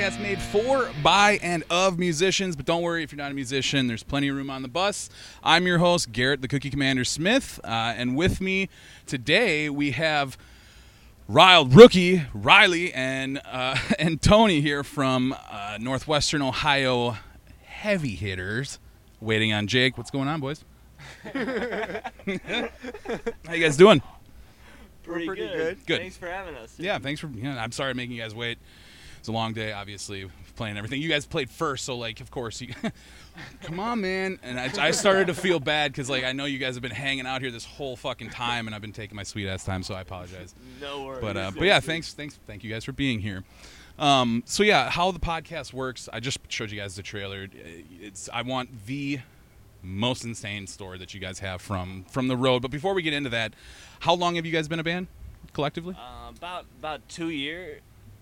podcast made for, by, and of musicians. But don't worry if you're not a musician, there's plenty of room on the bus. I'm your host, Garrett the Cookie Commander Smith, uh, and with me today we have Riled Rookie, Riley, and, uh, and Tony here from uh, Northwestern Ohio Heavy Hitters. Waiting on Jake. What's going on, boys? How you guys doing? Pretty, pretty good. good. Good. Thanks for having us. Yeah, thanks for. You know, I'm sorry making you guys wait. It's a long day, obviously, playing everything. You guys played first, so like, of course, you. come on, man. And I, I started to feel bad because like I know you guys have been hanging out here this whole fucking time, and I've been taking my sweet ass time, so I apologize. No worries. But uh, but yeah, thanks, thanks, thank you guys for being here. Um, so yeah, how the podcast works, I just showed you guys the trailer. It's I want the most insane story that you guys have from from the road. But before we get into that, how long have you guys been a band collectively? Uh, about about two year,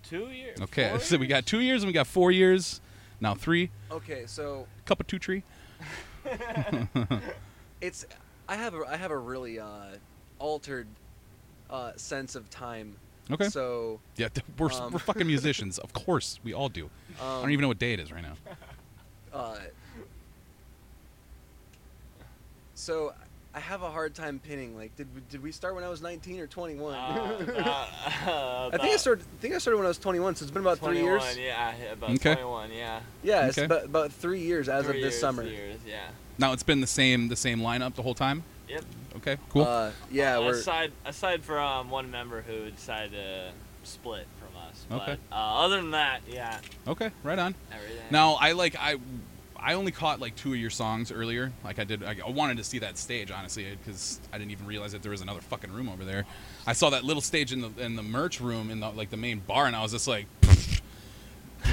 two years. Okay, four so we got two years and we got four years. Now three. Okay, so Cup of two tree. it's I have a I have a really uh, altered uh, sense of time. Okay. So Yeah, th- we're, Um, we're fucking musicians. Of course, we all do. I um, don't even know what day it is right now. Uh, so I have a hard time pinning. Like, did we, did we start when I was 19 or 21? Uh, about, uh, I think I started. I think I started when I was 21. So it's been about three years. Yeah, about Okay. 21. Yeah. Yeah, it's Okay. about, about three years as Three of this years, summer. Years, yeah. Now it's been the same the same lineup the whole time. Yep. Okay, cool. Uh, yeah, we're aside aside from one member who decided to split from us. Okay. But, uh, other than that, yeah, okay, right on. everything. Now I like I I only caught like two of your songs earlier. Like I did, I, wanted to see that stage honestly because I didn't even realize that there was another fucking room over there. I saw that little stage in the in the merch room in the like the main bar, and I was just like,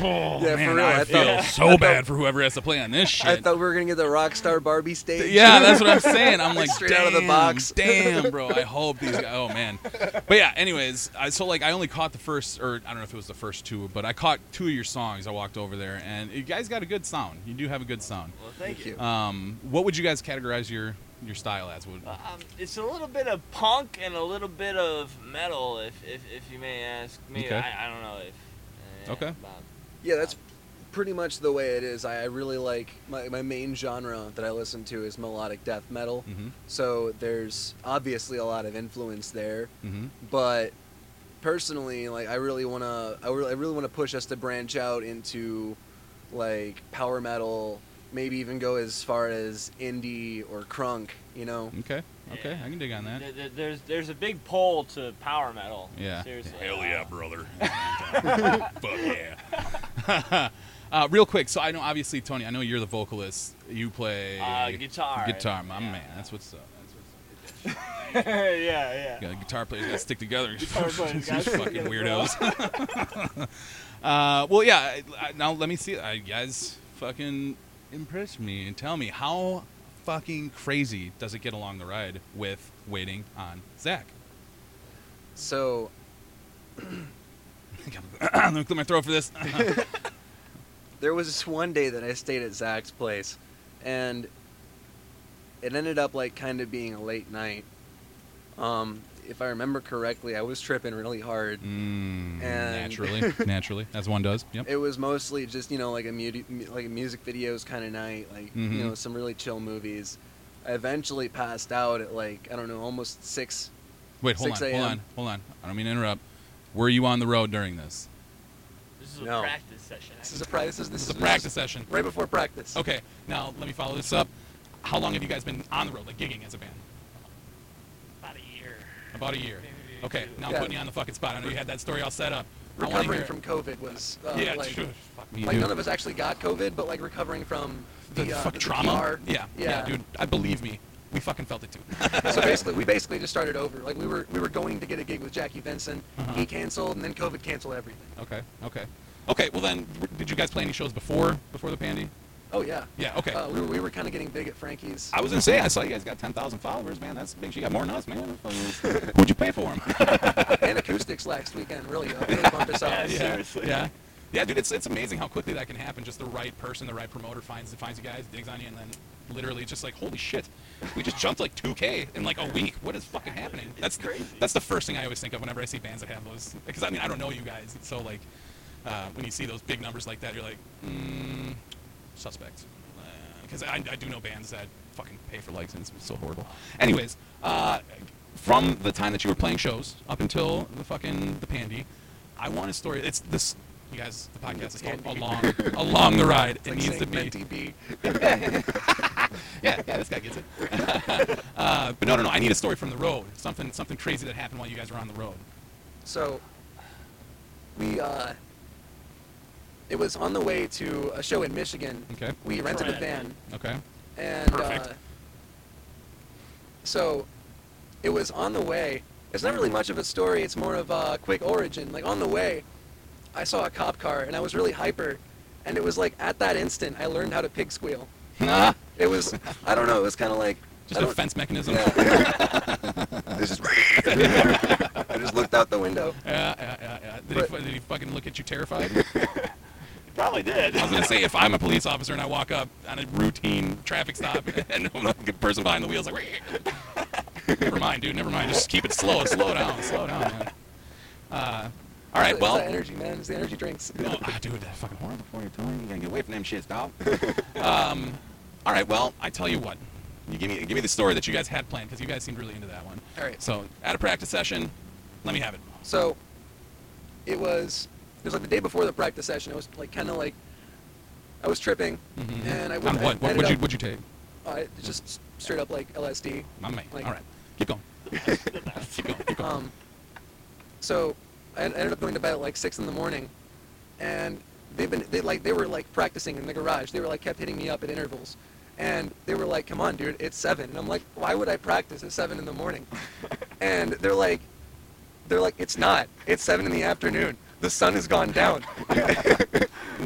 oh Yeah, for real, I, I feel thought- so I thought- bad for whoever has to play on this shit. I thought we were gonna get the Rockstar Barbie stage. Yeah, that's what I'm saying. I'm like, Straight damn, out of the box. damn, bro. I hope these guys. Oh man, but yeah. Anyways, I, so like, I only caught the first, or I don't know if it was the first two, but I caught two of your songs. I walked over there, and you guys got a good sound. You do have a good sound. well, thank, Thank you. you. Um, what would you guys categorize your your style as? Would Um, it's a little bit of punk and a little bit of metal, if if, if you may ask me. Okay. I, I don't know if. uh, Okay. about- Yeah, that's pretty much the way it is. I, I really like my, my main genre that I listen to is melodic death metal. mm-hmm, So there's obviously a lot of influence there, mm-hmm. but personally, like I really wanna, I really, I really wanna push us to branch out into like power metal, maybe even go as far as indie or crunk. You know? Okay, okay, Yeah. I can dig on that. There- there- There's there's a big pull to power metal. Yeah. Seriously. Hell yeah, brother. Fuck yeah. uh, real quick, so I know obviously Tony. I know you're the vocalist. You play Uh, guitar. Guitar, my Yeah. man. That's what's up. That's what's up. yeah, yeah. Yeah, guitar players gotta stick together. Guitar players gotta fucking weirdos. uh, well, yeah. I- I- Now let me see. Uh, you guys, fucking impress me and tell me how fucking crazy does it get along the ride with waiting on Zach? So I'm gonna clear my throat for this. there was this one day that I stayed at Zach's place, and it ended up like kind of being a late night. Um, if I remember correctly, I was tripping really hard. Mm, And- naturally, naturally, as one does. Yep. It was mostly just you know like a mu- like a music videos kind of night, like Mhm. you know some really chill movies. I eventually passed out at like I don't know almost six. Wait, hold on, hold on, hold on. I don't mean to interrupt. Were you on the road during this? This is a No. practice session. This is a practice. This, This is is a practice session. right before practice. Okay, now let me follow this up. How long have you guys been on the road, like gigging as a band? About a year. About a year. Maybe Okay, two. now I'm Yeah. putting you on the fucking spot. I know you had that story all set up. I wanna Recovering hear- from COVID was uh, yeah, like, dude, fuck me, like dude. none of us actually got COVID, but like recovering from the, the, uh, fuck the trauma. PR. Yeah, yeah, Yeah. dude. I believe me. We fucking felt it too. so basically, we basically just started over. Like we were we were going to get a gig with Jackie Vincent. Uh-huh. He canceled, and then COVID canceled everything. okay, okay, okay. Well then, did you guys play any shows before before the pandy? Oh yeah. Yeah. Okay. Uh, we were, we were kind of getting big at Frankie's. I was gonna say, I saw you guys got 10,000 followers, man. That's big. You got more than us, man. Who'd you pay for them? and acoustics last weekend really, uh, really bumped us Yeah, yeah, seriously. Yeah. Yeah, dude, it's, it's amazing how quickly that can happen. Just the right person, the right promoter finds finds you guys, digs on you, and then literally it's just like, holy shit, we just jumped like 2K in like a week. What is fucking happening? That's crazy. That's the first thing I always think of whenever I see bands that have those. Because I mean, I don't know you guys, so like, uh, when you see those big numbers like that, you're like, mm, suspect. Because I, I do know bands that fucking pay for likes, and it's so horrible. Anyways, uh, from the time that you were playing shows up until the fucking the pandy, I want a story. It's this. You guys, the podcast is called Along Along the Ride. It's it like needs to be. Menti yeah, yeah, this guy gets it. uh, but no, no, no. I need a story from the road. Something, something crazy that happened while you guys were on the road. So we uh it was on the way to a show in Michigan. Okay. We rented a van Okay. and Perfect. uh so it was on the way. It's not really much of a story, it's more of a quick origin. Like on the way, I saw a cop car and I was really hyper and it was like at that instant I learned how to pig squeal. Ah, It was I don't know, it was kind of like just I a don't- defense mechanism. Yeah. It's just I just looked out the window. Yeah, yeah, yeah, yeah. Did, But- he, did he fucking look at you terrified? Probably did. I was gonna say if I'm a police officer and I walk up on a routine traffic stop and the person behind the wheel's like, never mind, dude, never mind. Just keep it slow, slow down, slow down. Man. Uh, all right, It's well, that energy, man. It's the energy drinks. No, ah, dude, that fucking horrible before you're telling me. You gotta get away from them shits, dog. um, all right, well, I tell you what. You give me give me the story that you guys had planned because you guys seemed really into that one. All right. So at a practice session, let me have it. So it was it was like the day before the practice session. It was like kind of like I was tripping, Mhm. and I On went. what? What would you would you take? uh, just straight up like LSD. My man. Like- all right, keep going. keep going. Keep going. Um, so I ended up going to bed at like six in the morning, and they've been they like they were like practicing in the garage. They were like kept hitting me up at intervals, and they were like, "Come on, dude, it's seven. And I'm like, "Why would I practice at seven in the morning?" and they're like, "They're like, it's not. It's seven in the afternoon. The sun has gone down."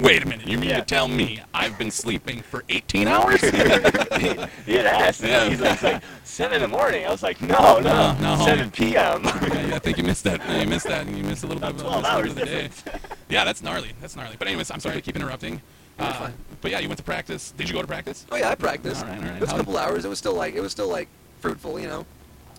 Wait a minute. You mean Yeah. to tell me I've been sleeping for 18 hours? had asked. Yeah. He's like, it's like seven in the morning. I was like, no, no, No, no, seven p.m. Yeah, I think you missed that. You missed that. You missed a little bit of, About missed 12 a hours bit of the day. difference. Yeah, that's gnarly. That's gnarly. But anyways, I'm sorry to keep interrupting. Uh, but yeah, you went to practice. Did you go to practice? oh yeah, I practiced. All right, all right. It was a How- couple hours. It was still like it was still like fruitful, you know.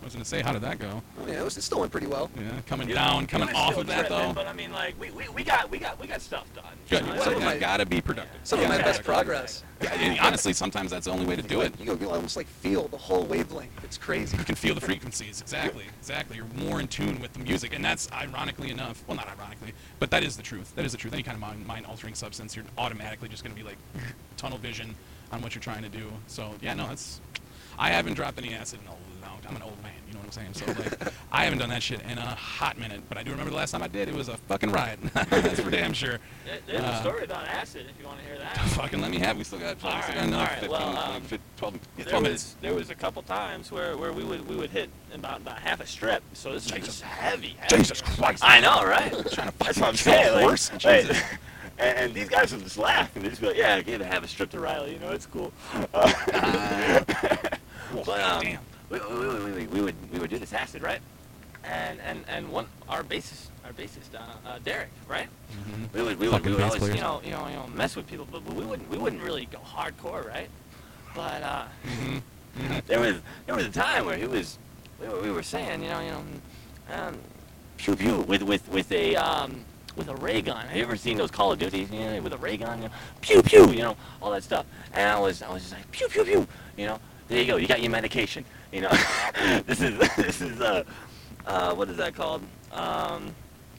I was gonna say, how did that go? Oh, yeah, it, was, it still went pretty well. Yeah, coming You down, coming we off of that though. But I mean, like, we, we, we got we got we got stuff done. Good. You know, You it's Some of gotta, my- you gotta be productive. Some of my Yeah. best progress. Yeah, honestly, sometimes that's the only way to do it. You can almost like feel the whole wavelength. It's crazy. You can feel the frequencies. Exactly. Exactly. You're more in tune with the music, and that's ironically enough. Well, not ironically, but that is the truth. That is the truth. Any kind of mind, mind-altering substance, you're automatically just gonna be like tunnel vision on what you're trying to do. So yeah, no, that's. I haven't dropped any acid in a long. time. I'm an old man. You know what I'm saying? So like, I haven't done that shit in a hot minute. But I do remember the last time I did. It was a fucking riot. that's for damn sure. There- There's Uh, a story about acid if you want to hear that. Fucking let me have. it. We still got, we still got another all right, 15, well, um, 15, 12, yeah, There 12 was there was a couple times where, where we would we would hit about about half a strip. So this is like heavy, heavy. Jesus Christ. I know, right? Trying to That's fucking what I'm kill a saying. Like, horse. like, Jesus. and, and these guys would just laugh and they just be like, "Yeah, I gave a half a strip to Riley. You know, it's cool." Uh, but um, Damn. we, we, we, we, we, we would we would do this acid, right? And and and one our bassist our bassist uh, uh, Derek, right? Mhm. We would we would, Fucking we would bass always you know you know you know mess with people, but, but we wouldn't we wouldn't really go hardcore, right? But uh, Mhm. Mhm. there was there was a time where he was we were, we were saying you know you know um, pew pew with with with a um, with a ray gun. Have you ever seen those Call of Duty You know, with a ray gun, you know, pew pew, you know, all that stuff. And I was I was just like pew pew pew, you know. There you go. You got your medication. You know, this is this is uh, uh, what is that called? Um,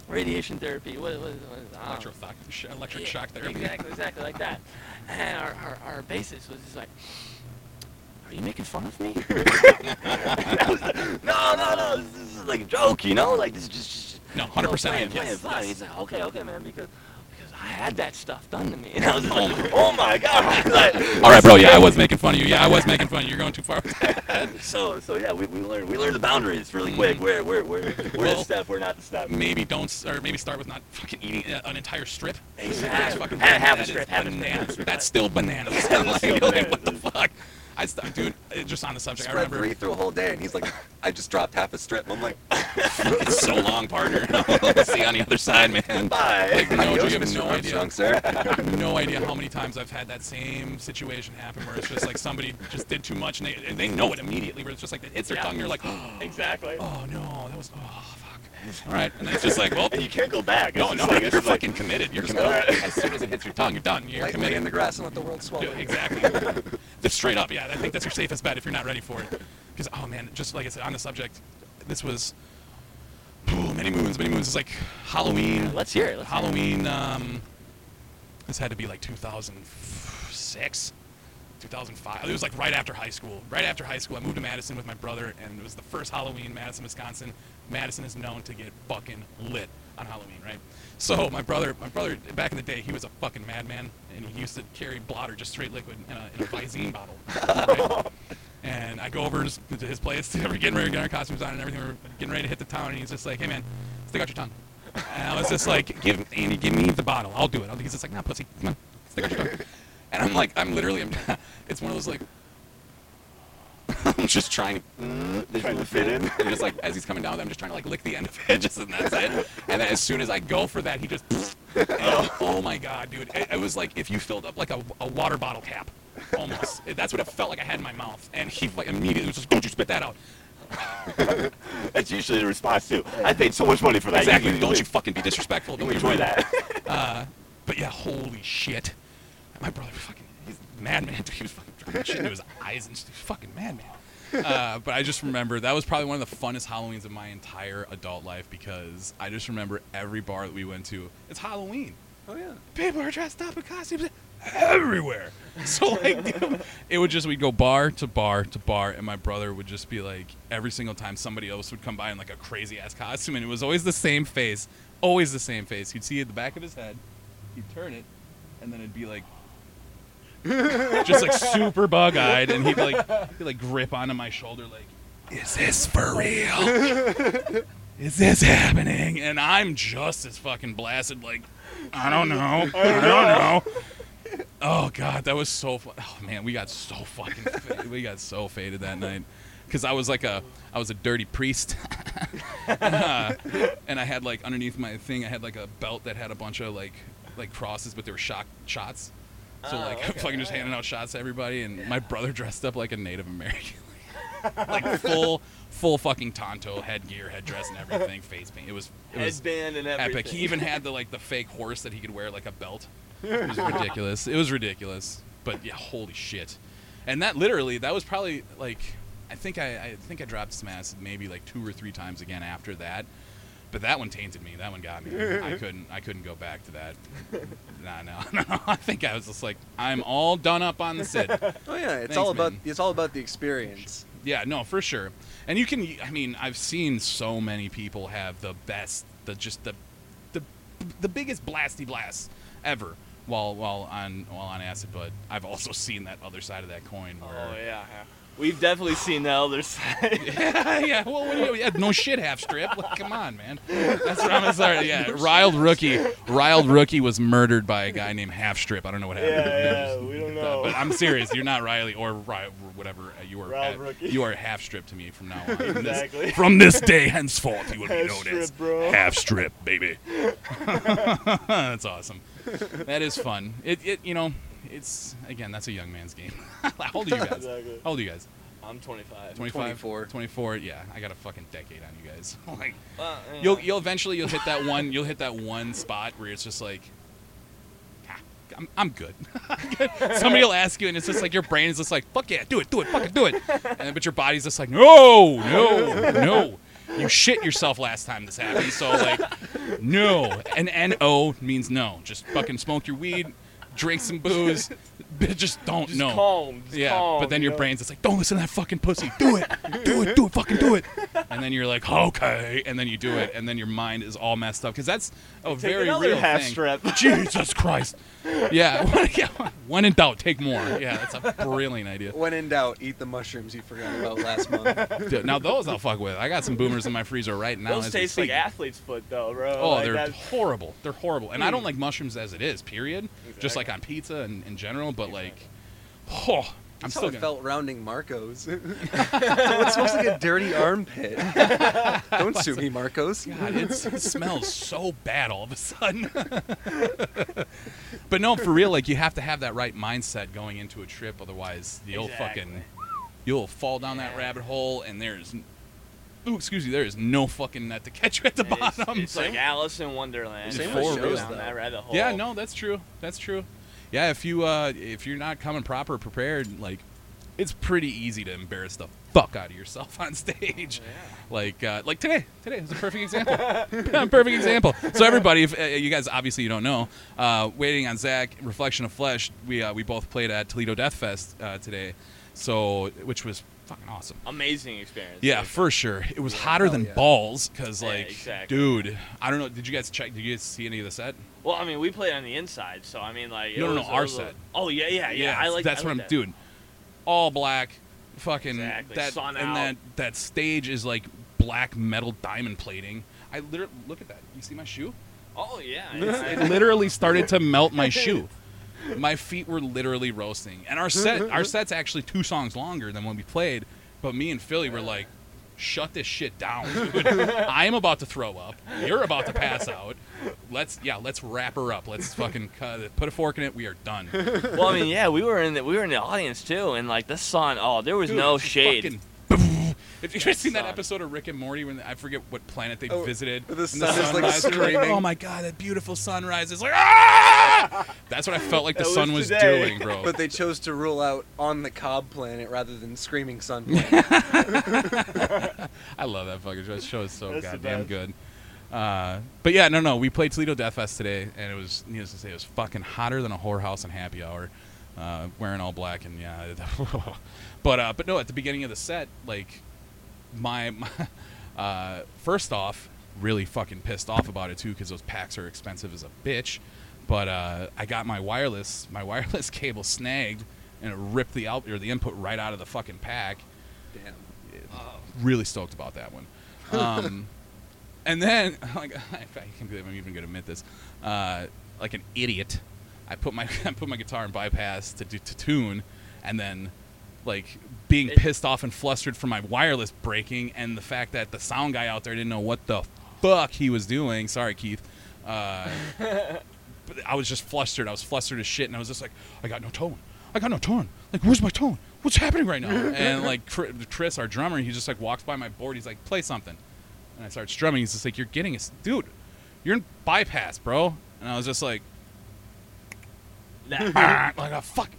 radiation therapy. What, what, what, sh- electric yeah, shock therapy. Exactly, exactly like that. And our, our, our bassist was just like, "Are you making fun of me?" Like, no, no, no. This, this is like a joke, you know. Like this is just, just No, 100%, playing, playing yes. He's like, "Okay, okay, man," because I had that stuff done to me, and I was like, "Oh my god!" Like, All right, bro. Yeah, I was making fun of you. Yeah, I was making fun of you. You're going too far. So, so yeah, we, we learned we learned the boundaries really quick. We're we're we're we're Mm. Well, the step. We're not the step. maybe don't, or maybe start with not fucking eating uh, an entire strip. Exactly. That's half a strip, half a strip. That's still bananas. Like, still like, what the fuck? I st- dude, just on the subject. I Spread remember. three through a whole day, and he's like, "I just dropped half a strip." I'm like, it's so long, partner. See you on the other side, man. Bye. Like, no, Adios, you have Mr. no idea. Armstrong, sir. You have no idea how many times I've had that same situation happen where it's just like somebody just did too much and they, and they know it immediately. Where it's just like it hits their Yeah. tongue, you're like, exactly. oh no, that was oh fuck. All right, and it's just like, well, And you can't go back. no, no, like- you're it's just like- fucking committed. You're committed. go ahead. As soon as it hits your tongue, you're done. You're Lightly committed. in the grass and let the world swallow. Yeah, exactly. That's straight up. Yeah, I think that's your safest bet if you're not ready for it. Because oh man, just like I said on the subject, this was ooh, many moons, many moons. It's like Halloween. Let's hear it. Let's. Halloween. Um, this had to be like 2006, 2005. It was like right after high school. Right after high school, I moved to Madison with my brother, and it was the first Halloween in Madison, Wisconsin. Madison is known to get fucking lit on Halloween, right? So my brother, my brother, back in the day, he was a fucking madman, and he used to carry blotter, just straight liquid, in a, in a Visine bottle. right? And I go over to his place, we're getting ready to get our costumes on and everything. We're getting ready to hit the town, and he's just like, "Hey man, stick out your tongue." And I was just like, "Give Andy, give me the bottle. I'll do it." He's just like, "Nah, pussy, come on, stick out your tongue." And I'm like, I'm literally, I'm, it's one of those like, I'm just trying to, Trying to fit in. and just like as he's coming down, I'm just trying to like lick the end of it, just and that's it. And then as soon as I go for that, he just, and, oh my god, dude, it, it was like if you filled up like a, a water bottle cap, almost. It- that's what it felt like I had in my mouth. And he like immediately was just, don't you spit that out. That's usually the response too. I paid so much money for that. Exactly. You- Don't you fucking be disrespectful. Don't enjoy you that? Uh, but yeah, holy shit. My brother fucking, he's a madman. He was fucking drinking shit into his eyes and just fucking madman. Uh, but I just remember that was probably one of the funnest Halloweens of my entire adult life because I just remember every bar that we went to. It's Halloween. Oh yeah. People are dressed up in costumes everywhere. So like, it would just we'd go bar to bar to bar, and my brother would just be like, every single time somebody else would come by in like a crazy ass costume, and it was always the same face, always the same face. You'd see at the back of his head, he'd turn it, and then it'd be like. just like super bug eyed, and he'd like he'd like grip onto my shoulder, like, "Is this for real? Is this happening?" And I'm just as fucking blasted, like, I don't know, I don't know. Oh god, that was so fun. Oh man, we got so fucking fa- we got so faded that night because I was like a I was a dirty priest, Uh, and I had like underneath my thing I had like a belt that had a bunch of like like crosses, but they were shock shots. So Oh, like okay. fucking just handing out shots to everybody, and my brother dressed up like a Native American, like full full fucking Tonto headgear, headdress, and everything, face paint. It was it was Headband and everything. epic. He even had the like the fake horse that he could wear like a belt. It was ridiculous. It was ridiculous. But yeah, holy shit. And that literally that was probably like I think I, I think I dropped some acid maybe like two or three times again after that. But that one tainted me. That one got me. I couldn't I couldn't go back to that. Nah, no, no. I think I was just like I'm all done up on the Sid. Oh yeah. It's Thanks, all about man. it's all about the experience. Yeah, no, for sure. And you can I mean, I've seen so many people have the best the just the the the biggest blasty blasts ever while while on while on acid, but I've also seen that other side of that coin Oh yeah, yeah. We've definitely seen the other side. yeah, yeah. Well, what do you? Yeah, no shit, half strip. Like, come on, man. That's what I'm sorry. Yeah, riled rookie. Riled rookie was murdered by a guy named Half Strip. I don't know what happened. Yeah, yeah, we don't know. But I'm serious. You're not Riley or Ri- whatever. uh, You are. Riled ha- Rookie. you are Half Strip to me from now on. From this- Exactly. From this day henceforth, you will be Half known strip, as bro. Half Strip, baby. That's awesome. That is fun. It, it, you know, it's again, that's a young man's game. How old are you guys? Exactly. How old are you guys? I'm 25. 25? 24. 24, yeah. I got a fucking decade on you guys. like, Well, you you'll you'll eventually you'll hit that one you'll hit that one spot where it's just like, "Ah, I'm, I'm good. Somebody will ask you, and it's just like your brain is just like, fuck yeah, do it, do it, fucking do it. And but your body's just like, no, no, no. You shit yourself last time this happened, so like, no. And N O means no. Just fucking smoke your weed, drink some booze, just don't Just no. calm. Just Yeah, calm, but then you your know? brain's just like, don't listen to that fucking pussy. Do it. Do it. Do it. Fucking do it. And then you're like, okay. And then you do it. And then your mind is all messed up. Because that's a Take very another real half thing. strip. Jesus Christ. Yeah. yeah. When in doubt, take more. Yeah, that's a brilliant idea. When in doubt, eat the mushrooms you forgot about last month. Dude, now those I'll fuck with. I got some boomers in my freezer right now. Those as taste like speak. athlete's foot, though, bro. Oh, Like, they're that's- horrible. They're horrible. And I don't Mm. like mushrooms as it is, period. Just like on pizza and in general, but like, oh, I'm That's still it gonna. felt rounding Marcos. so it smells like a dirty armpit. Don't sue me, Marcos. God, it's, it smells so bad all of a sudden. but no, for real, like you have to have that right mindset going into a trip, otherwise you'll Exactly. fucking you'll fall down that rabbit hole, and there's, ooh, excuse me, there is no fucking net to catch you at the It's, bottom. it's like Alice in Wonderland. Same You with shows, down though. that rabbit hole. Yeah, no, that's true. That's true. Yeah, if you uh, if you're not coming proper prepared, like it's pretty easy to embarrass the fuck out of yourself on stage. Like uh, like today. Today is a perfect example. perfect example. So everybody, if uh, you guys obviously you don't know, uh, waiting on Zach, Reflection of Flesh. We uh, we both played at Toledo Death Fest uh, today, so which was fucking awesome. Amazing experience. Yeah, Like, for sure. It was hotter than yeah. balls because Yeah, like, exactly. dude, I don't know. Did you guys check? Did you guys see any of the set? Well, I mean, we played on the inside, so I mean, like. it No, no, no, our was a- set. Oh yeah, yeah, yeah. I like. that's I what like I'm, that. dude. All black, fucking Exactly, that, sun and out. that that stage is like black metal diamond plating. I literally look at that. You see my shoe? Oh yeah. It literally started to melt my shoe. My feet were literally roasting. And our set, our set's actually two songs longer than when we played. But me and Philly were like, "Shut this shit down, dude! I'm about to throw up. You're about to pass out. Let's, yeah, let's wrap her up. Let's fucking cut it. Put a fork in it. We are done." well, I mean, yeah, we were in the we were in the audience too, and like the sun. Oh, there was Dude, no it's shade. fucking- If you've seen that episode of Rick and Morty when I forget what planet they Oh, visited, the and sun is, like, screaming. oh my god, that beautiful sunrise is like ah! That's what I felt like the was sun was today. doing, bro. But they chose to rule out on the Cobb planet rather than Screaming Sun planet. I love that fucking show. That show is so That's the goddamn good. Uh, but yeah, no, no, we played Toledo Death Fest today, and it was needless to say, it was fucking hotter than a whorehouse in happy hour. Uh, wearing all black and yeah, but uh, but no, at the beginning of the set, like my, my uh, first off, really fucking pissed off about it too because those packs are expensive as a bitch. But uh, I got my wireless my wireless cable snagged and it ripped the out or the input right out of the fucking pack Damn. really stoked about that one. Um, and then, like, I can't believe I'm even going to admit this. Uh, like an idiot, I put my I put my guitar in bypass to do to tune, and then, like, being It- pissed off and flustered from my wireless breaking, and the fact that the sound guy out there didn't know what the fuck he was doing. Sorry, Keith. Uh, but I was just flustered. I was flustered as shit, and I was just like, I got no tone. I got no tone. Like, where's my tone? What's happening right now? and like Chri- Chris, our drummer, he just like walks by my board. He's like, play something, and I start strumming. He's just like, you're getting us, dude. You're in bypass, bro. And I was just like, That- like a fuck.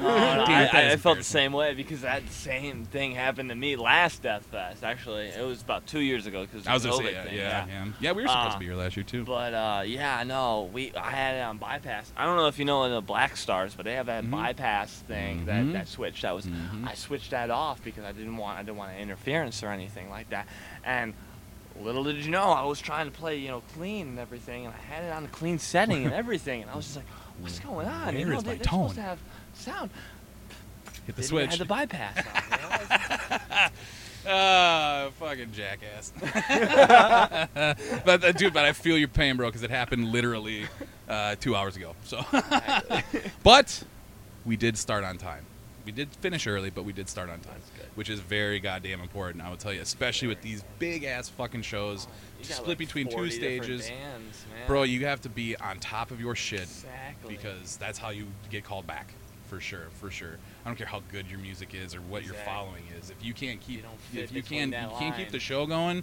No, no, I, I, I felt the same way because that same thing happened to me last Death Fest. Actually, it was about two years ago because I was the gonna COVID say, yeah, thing. yeah, yeah, yeah. We were supposed Uh, to be here last year too. But uh, yeah, no, we I had it on bypass. I don't know if you know the Black Stars, but they have that Mhm. bypass thing Mhm. that, that switch. That was Mhm. I switched that off because I didn't want I didn't want interference or anything like that. And little did you know, I was trying to play you know clean and everything, and I had it on a clean setting and everything, and I was just like, what's going on? Where you know, is they, my they're supposed tone? to have sound. Hit the Didn't switch. Had the bypass. on, you know? Ah, fucking jackass. but uh, dude, but I feel your pain, bro, because it happened literally uh, two hours ago. So, but we did start on time. We did finish early, but we did start on time, That's good. which is very goddamn important. I will tell you, especially with these big ass fucking shows, You to got, split like, between two stages, bands, man. bro. You have to be on top of your shit exactly. because that's how you get called back for sure for sure i don't care how good your music is or what your following is if you can't keep You if you can't that you can't keep the show going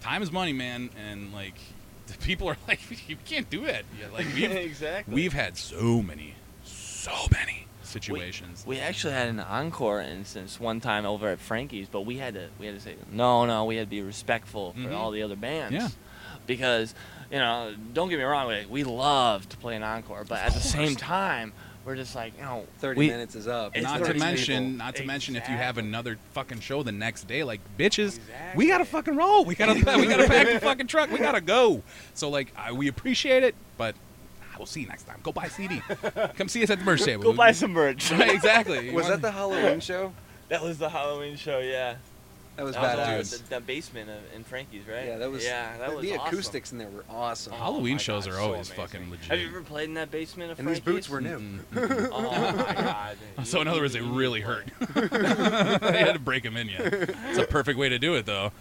time is money man and like the people are like you can't do it yeah, like we've exactly. we've had so many so many situations We actually had an encore instance one time over at Frankie's, but we had to we had to say no, no. We had to be respectful for Mhm. all the other bands. Yeah. Because you know, don't get me wrong, we, we love to play an encore, but at the same time, we're just like you know, 30 we, minutes is up. Not to mention people. not to mention if you have another fucking show the next day like bitches we gotta fucking roll we gotta we gotta pack the fucking truck we gotta go so like I, we appreciate it but we'll see you next time go buy a cd come see us at the merch table Go buy some merch. Right, exactly. You Was want- that the Halloween show? that was the Halloween show, yeah. That was That badass. was the, the basement of, in Frankie's, right? Yeah, that was. Yeah, that the, was the awesome. acoustics in there were awesome. Oh Halloween shows God, are so always amazing. fucking legit. Have you ever played in that basement of Frankie's? and these boots were new. Oh my god. So in other words, they really hurt. they had to break them in. Yeah, it's a perfect way to do it, though.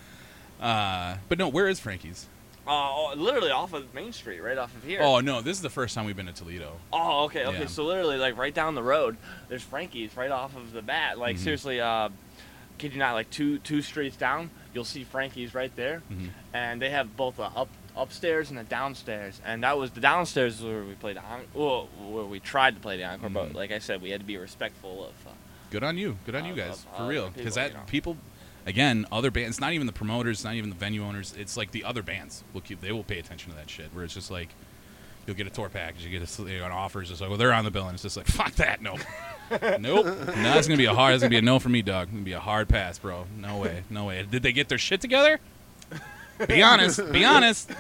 Uh, but no, where is Frankie's? Oh, oh, literally off of Main Street, right off of here. Oh no, this is the first time we've been to Toledo. Oh, okay, okay. Yeah. So literally, like right down the road, there's Frankie's right off of the bat. Like Mhm. seriously, uh, kid you not, like two two streets down, you'll see Frankie's right there, Mhm. and they have both a up upstairs and a downstairs. And that was the downstairs where we played on, well, where we tried to play the encore. Mhm. But like I said, we had to be respectful of. Uh, Good on you. Good on you guys for real. Because that you know. people, again, other bands. Not even the promoters. Not even the venue owners. It's like the other bands will keep. They will pay attention to that shit. Where it's just like. You'll get a tour package. You get a, you know, an offer. It's just like, well, they're on the bill, and it's just like, fuck that, nope, nope. No, that's gonna be a hard. That's gonna be a no for me, Doug. It's gonna be a hard pass, bro. No way, no way. Did they get their shit together? Be honest. Be honest.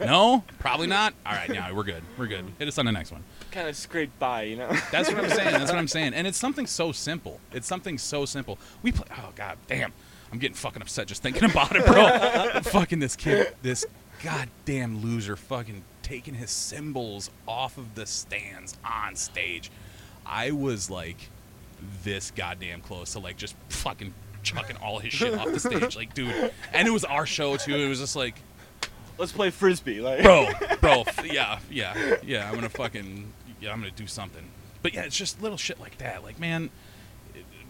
No, probably not. All right, now we're good. We're good. Hit us on the next one. kind of scraped by, you know. That's what I'm saying. That's what I'm saying. And it's something so simple. It's something so simple. We play. Oh god damn. I'm getting fucking upset just thinking about it, bro. fucking this kid, this goddamn loser, fucking taking his cymbals off of the stands on stage. I was like this goddamn close to like just fucking chucking all his shit off the stage, like dude. And it was our show too. It was just like Let's play frisbee, like. bro, bro, yeah, yeah, yeah. I'm gonna fucking, yeah, I'm gonna do something. But yeah, it's just little shit like that. Like, man,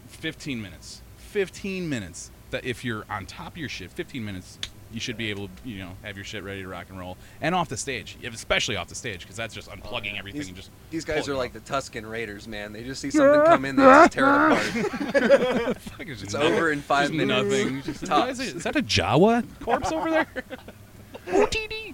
15 minutes, 15 minutes. That if you're on top of your shit, 15 minutes, you should be able to, you know, have your shit ready to rock and roll, and off the stage, especially off the stage, because that's just unplugging yeah. everything These, and just. these guys are like the Tusken Raiders, man. They just see something come in, they just tear it apart. off. It's nothing- over in five just minutes. Nothing. Just, Tops. is, it- is that a Jawa corpse over there? OTD.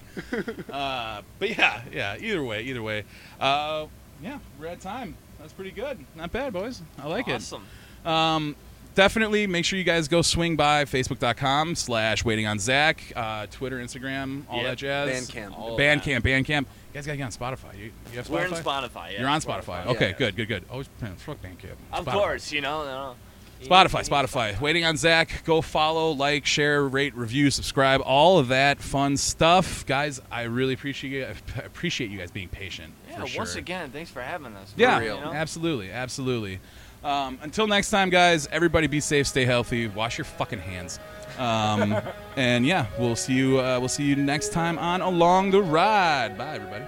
Uh, but yeah, yeah. Either way, either way. Uh, yeah, we're at time. That's pretty good. Not bad, boys. I like awesome. it. Awesome. Um, definitely make sure you guys go swing by facebook.com slash waiting on Zach, uh, Twitter, Instagram, all Yep. that jazz. Bandcamp. All of Bandcamp, Bandcamp. You guys got to get on Spotify. You, you have Spotify? We're in Spotify. Yeah, You're on Spotify. Yeah. Okay, good, good, good. Always man, fuck Bandcamp. Of Spotify. course, you know. no. You Spotify, need- Spotify. Waiting on Zach. Go follow, like, share, rate, review, subscribe, all of that fun stuff, guys. I really appreciate I appreciate you guys being patient. Yeah, for sure. once again, thanks for having us. yeah, real. You know? absolutely, absolutely. Um, until next time, guys. Everybody, be safe, stay healthy, wash your fucking hands, um, and yeah, we'll see you. Uh, we'll see you next time on Along the Ride. Bye, everybody.